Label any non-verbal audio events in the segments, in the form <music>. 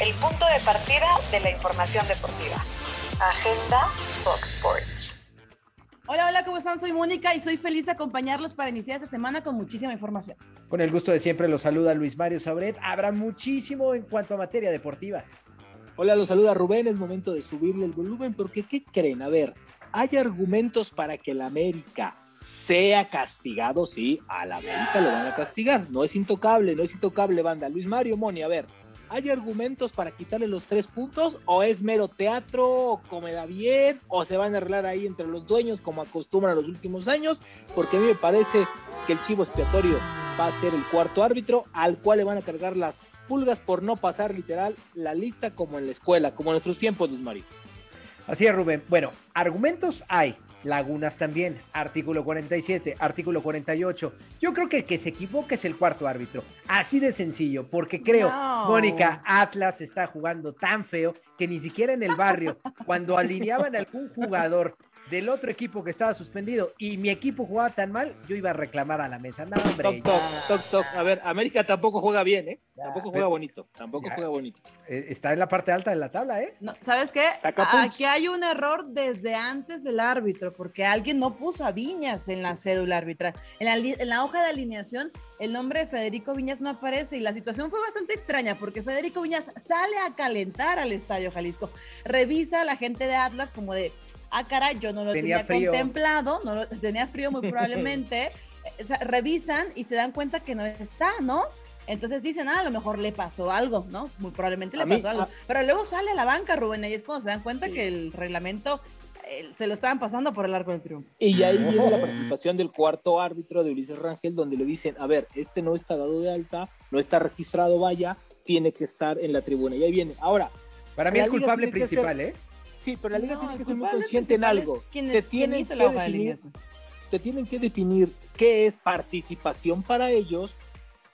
el punto de partida de la información deportiva. Agenda Fox Sports. Hola, hola, ¿cómo están? Soy Mónica y soy feliz de acompañarlos para iniciar esta semana con muchísima información. Con el gusto de siempre los saluda Luis Mario Sabret. Habrá muchísimo en cuanto a materia deportiva. Hola, los saluda Rubén. Es momento de subirle el volumen porque ¿qué creen? A ver, hay argumentos para que el América sea castigado, sí, a la América lo van a castigar, no es intocable, no es intocable, banda. Luis Mario Moni, a ver, ¿hay argumentos para quitarle los tres puntos? ¿O es mero teatro, o come da bien, o se van a arreglar ahí entre los dueños como acostumbran los últimos años? Porque a mí me parece que el chivo expiatorio va a ser el cuarto árbitro al cual le van a cargar las pulgas por no pasar literal la lista como en la escuela, como en nuestros tiempos, Luis Mario. Así es, Rubén. Bueno, argumentos hay. Lagunas también, artículo 47, artículo 48. Yo creo que el que se equivoca es el cuarto árbitro. Así de sencillo, porque creo, Mónica, Atlas está jugando tan feo que ni siquiera en el barrio, cuando alineaban a algún jugador del otro equipo que estaba suspendido y mi equipo jugaba tan mal, yo iba a reclamar a la mesa. No, hombre. Toc, toc, toc, A ver, América tampoco juega bien, ¿eh? tampoco juega bonito. Tampoco juega bonito. Eh, está en la parte alta de la tabla, ¿eh? ¿Sabes qué? Aquí hay un error desde antes del árbitro, porque alguien no puso a Viñas en la cédula arbitral. En la, en la hoja de alineación, el nombre de Federico Viñas no aparece y la situación fue bastante extraña porque Federico Viñas sale a calentar al Estadio Jalisco, revisa a la gente de Atlas como de, ah, caray, yo no lo tenía, contemplado, no lo, tenía frío muy <laughs> probablemente. revisan y se dan cuenta que no está, ¿no? Entonces dicen, ah, a lo mejor le pasó algo, ¿no? Muy probablemente le pasó algo. Pero luego sale a la banca, Rubén, y es cuando se dan cuenta que el reglamento eh, se lo estaban pasando por el arco del triunfo. Y ahí viene la <laughs> participación del cuarto árbitro de Ulises Rangel, donde le dicen, a ver, este no está dado de alta, no está registrado, vaya, tiene que estar en la tribuna. Y ahí viene. Ahora. Para mí el culpable principal, ¿eh? Sí, pero la liga tiene que ser muy consciente en algo. te, tienen que definir, te tienen que definir qué es participación para ellos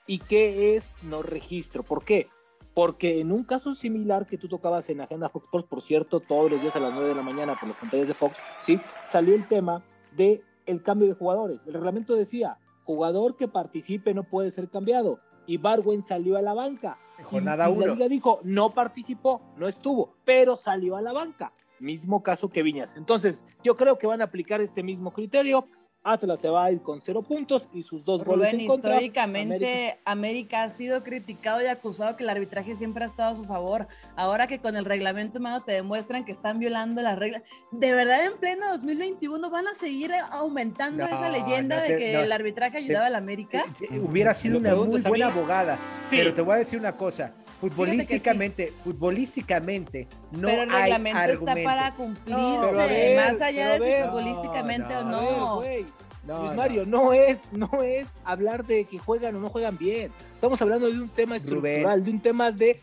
y qué es no registro. ¿Por qué? Porque en un caso similar que tú tocabas en Agenda Fox Sports, por cierto, todos los días a las 9 de la mañana por las pantallas de Fox, ¿sí? salió el tema de el cambio de jugadores. El reglamento decía, jugador que participe no puede ser cambiado. Y Barwen salió a la banca. Jornada 1. La liga dijo, no participó, no estuvo, pero salió a la banca. Mismo caso que Viñas. Entonces, yo creo que van a aplicar este mismo criterio. Atlas se va a ir con cero puntos y sus dos goles en contra. Históricamente, América. ha sido criticado y acusado que el arbitraje siempre ha estado a su favor. Ahora que con el reglamento humano te demuestran que están violando las reglas, ¿de verdad en pleno 2021 van a seguir aumentando esa leyenda de que el arbitraje ayudaba a la América? hubiera sido una muy buena abogada, pero te voy a decir una cosa. Futbolísticamente, futbolísticamente no Pero el reglamento está para cumplirse, más allá de si futbolísticamente o no. Luis Mario, no. es, no es hablar de que juegan o no juegan bien. Estamos hablando de un tema estructural, de un tema de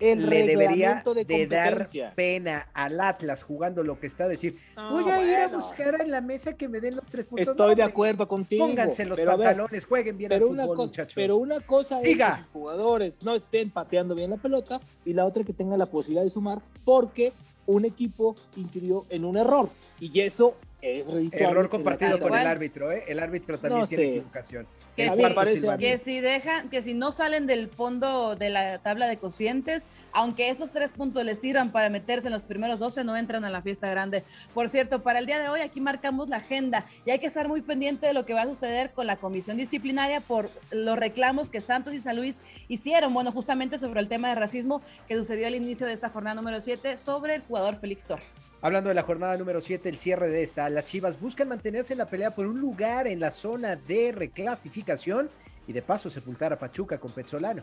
le debería de, dar pena al Atlas jugando lo que está a decir. Voy a ir a buscar en la mesa que me den los tres puntos. Estoy de acuerdo contigo. Pónganse los pantalones, jueguen bien al fútbol, muchachos. Pero una cosa es que los jugadores no estén pateando bien la pelota y la otra que tengan la posibilidad de sumar porque un equipo incurrió en un error. Y eso es Error compartido con el árbitro, ¿eh? El árbitro también tiene equivocación. Que, si, que si dejan, que si no salen del fondo de la tabla de cocientes, aunque esos tres puntos les sirvan para meterse en los primeros 12, no entran a la fiesta grande. Por cierto, para el día de hoy aquí marcamos la agenda y hay que estar muy pendiente de lo que va a suceder con la comisión disciplinaria por los reclamos que Santos y San Luis hicieron, bueno, justamente sobre el tema de racismo que sucedió al inicio de esta jornada número 7 sobre el jugador Félix Torres. Hablando de la jornada número 7, el cierre de esta, las Chivas buscan mantenerse en la pelea por un lugar en la zona de reclasificación y de paso sepultar a Pachuca con Petzolano.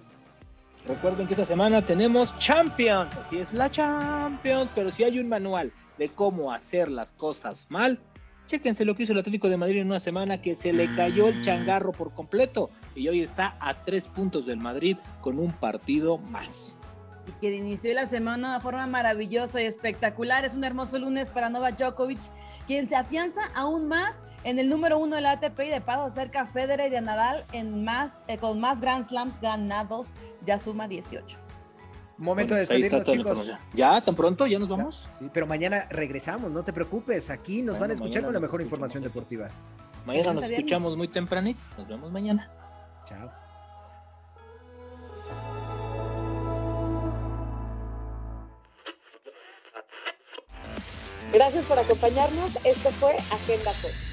Recuerden que esta semana tenemos Champions, así es la Champions, pero si hay un manual de cómo hacer las cosas mal, chéquense lo que hizo el Atlético de Madrid en una semana que se le cayó el changarro por completo y hoy está a tres puntos del Madrid con un partido más. Y que inició la semana de forma maravillosa y espectacular. Es un hermoso lunes para Novak Djokovic, quien se afianza aún más en el número uno del ATP y de paso cerca Federer y a Nadal en más, eh, con más Grand Slams ganados, ya suma 18. Momento de despedirnos, chicos. Ya. tan pronto, ya nos vamos. sí, pero mañana regresamos, no te preocupes. Aquí nos van a escuchar con la mejor información deportiva. Mañana nos escuchamos muy tempranito. Nos vemos mañana. Chao. Gracias por acompañarnos. Esto fue Agenda Fox.